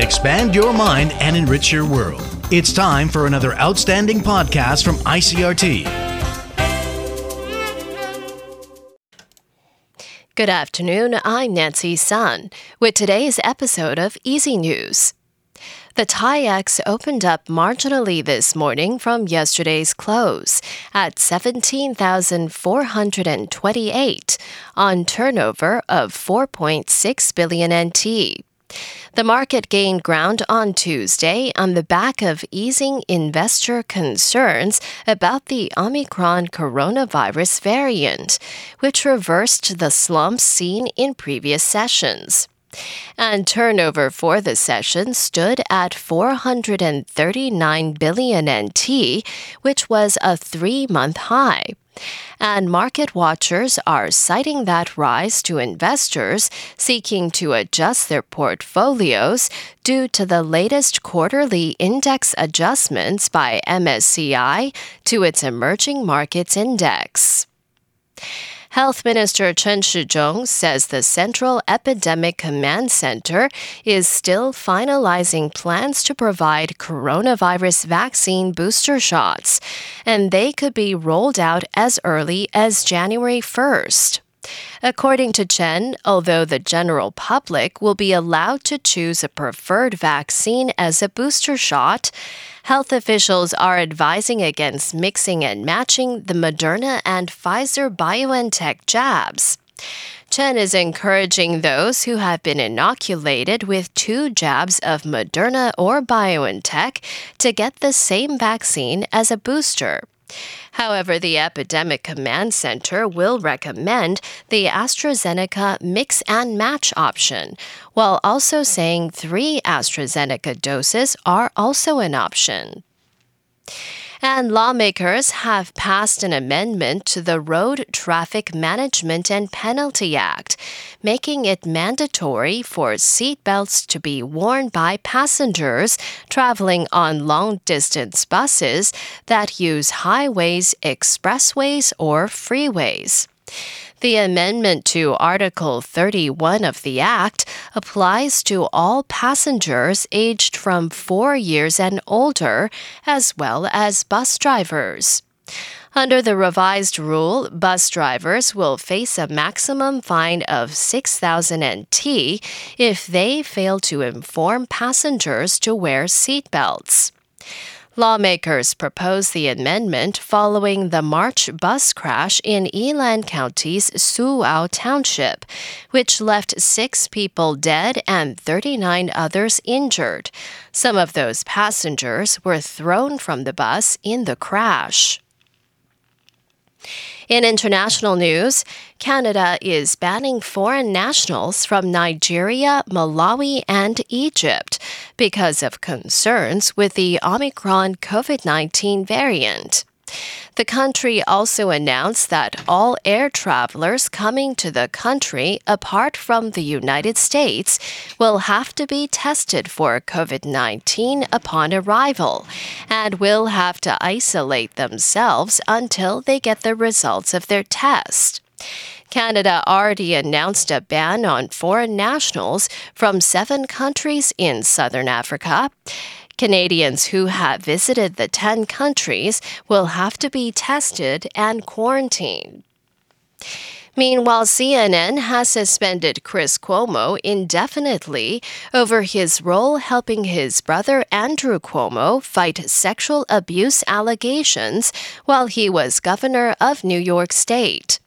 expand your mind, and enrich your world. It's time for another outstanding podcast from ICRT. Good afternoon. I'm Nancy Sun with today's episode of Easy News. The TAIEX opened up marginally this morning from yesterday's close at 17,428 on turnover of 4.6 billion NT. The market gained ground on Tuesday on the back of easing investor concerns about the Omicron coronavirus variant, which reversed the slumps seen in previous sessions. And turnover for the session stood at 439 billion NT, which was a three month high. And market watchers are citing that rise to investors seeking to adjust their portfolios due to the latest quarterly index adjustments by MSCI to its emerging markets index. Health Minister Chen Shizhong says the Central Epidemic Command Center is still finalizing plans to provide coronavirus vaccine booster shots, and they could be rolled out as early as January 1st. According to Chen, although the general public will be allowed to choose a preferred vaccine as a booster shot, health officials are advising against mixing and matching the Moderna and Pfizer BioNTech jabs. Chen is encouraging those who have been inoculated with two jabs of Moderna or BioNTech to get the same vaccine as a booster. However, the Epidemic Command Center will recommend the AstraZeneca mix and match option, while also saying three AstraZeneca doses are also an option. And lawmakers have passed an amendment to the Road Traffic Management and Penalty Act, making it mandatory for seatbelts to be worn by passengers traveling on long distance buses that use highways, expressways, or freeways. The amendment to Article 31 of the Act applies to all passengers aged from four years and older, as well as bus drivers. Under the revised rule, bus drivers will face a maximum fine of 6,000 NT if they fail to inform passengers to wear seatbelts. Lawmakers proposed the amendment following the March bus crash in Yilan County's Suao Township, which left six people dead and 39 others injured. Some of those passengers were thrown from the bus in the crash. In international news, Canada is banning foreign nationals from Nigeria, Malawi, and Egypt because of concerns with the Omicron COVID 19 variant. The country also announced that all air travelers coming to the country apart from the United States will have to be tested for COVID 19 upon arrival and will have to isolate themselves until they get the results of their test. Canada already announced a ban on foreign nationals from seven countries in southern Africa. Canadians who have visited the 10 countries will have to be tested and quarantined. Meanwhile, CNN has suspended Chris Cuomo indefinitely over his role helping his brother Andrew Cuomo fight sexual abuse allegations while he was governor of New York State.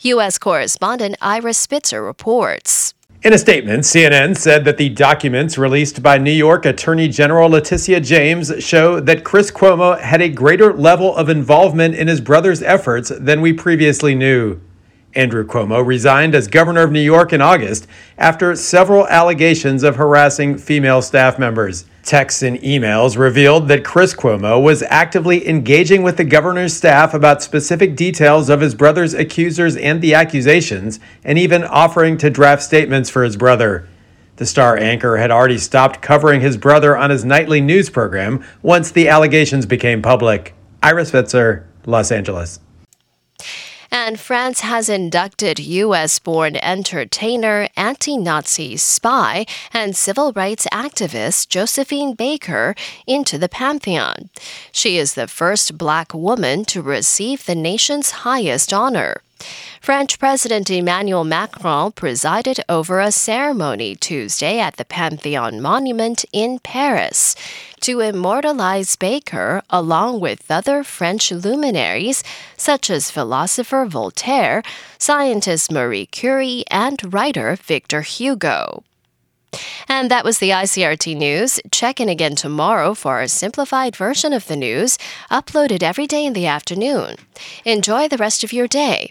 U.S. correspondent Ira Spitzer reports. In a statement, CNN said that the documents released by New York Attorney General Letitia James show that Chris Cuomo had a greater level of involvement in his brother's efforts than we previously knew. Andrew Cuomo resigned as governor of New York in August after several allegations of harassing female staff members. Texts and emails revealed that Chris Cuomo was actively engaging with the governor's staff about specific details of his brother's accusers and the accusations, and even offering to draft statements for his brother. The star anchor had already stopped covering his brother on his nightly news program once the allegations became public. Ira Spitzer, Los Angeles. And France has inducted U.S. born entertainer, anti Nazi spy, and civil rights activist Josephine Baker into the pantheon. She is the first black woman to receive the nation's highest honor. French President Emmanuel Macron presided over a ceremony Tuesday at the Pantheon Monument in Paris to immortalize Baker along with other French luminaries such as philosopher Voltaire, scientist Marie Curie, and writer Victor Hugo. And that was the ICRT news. Check in again tomorrow for a simplified version of the news, uploaded every day in the afternoon. Enjoy the rest of your day.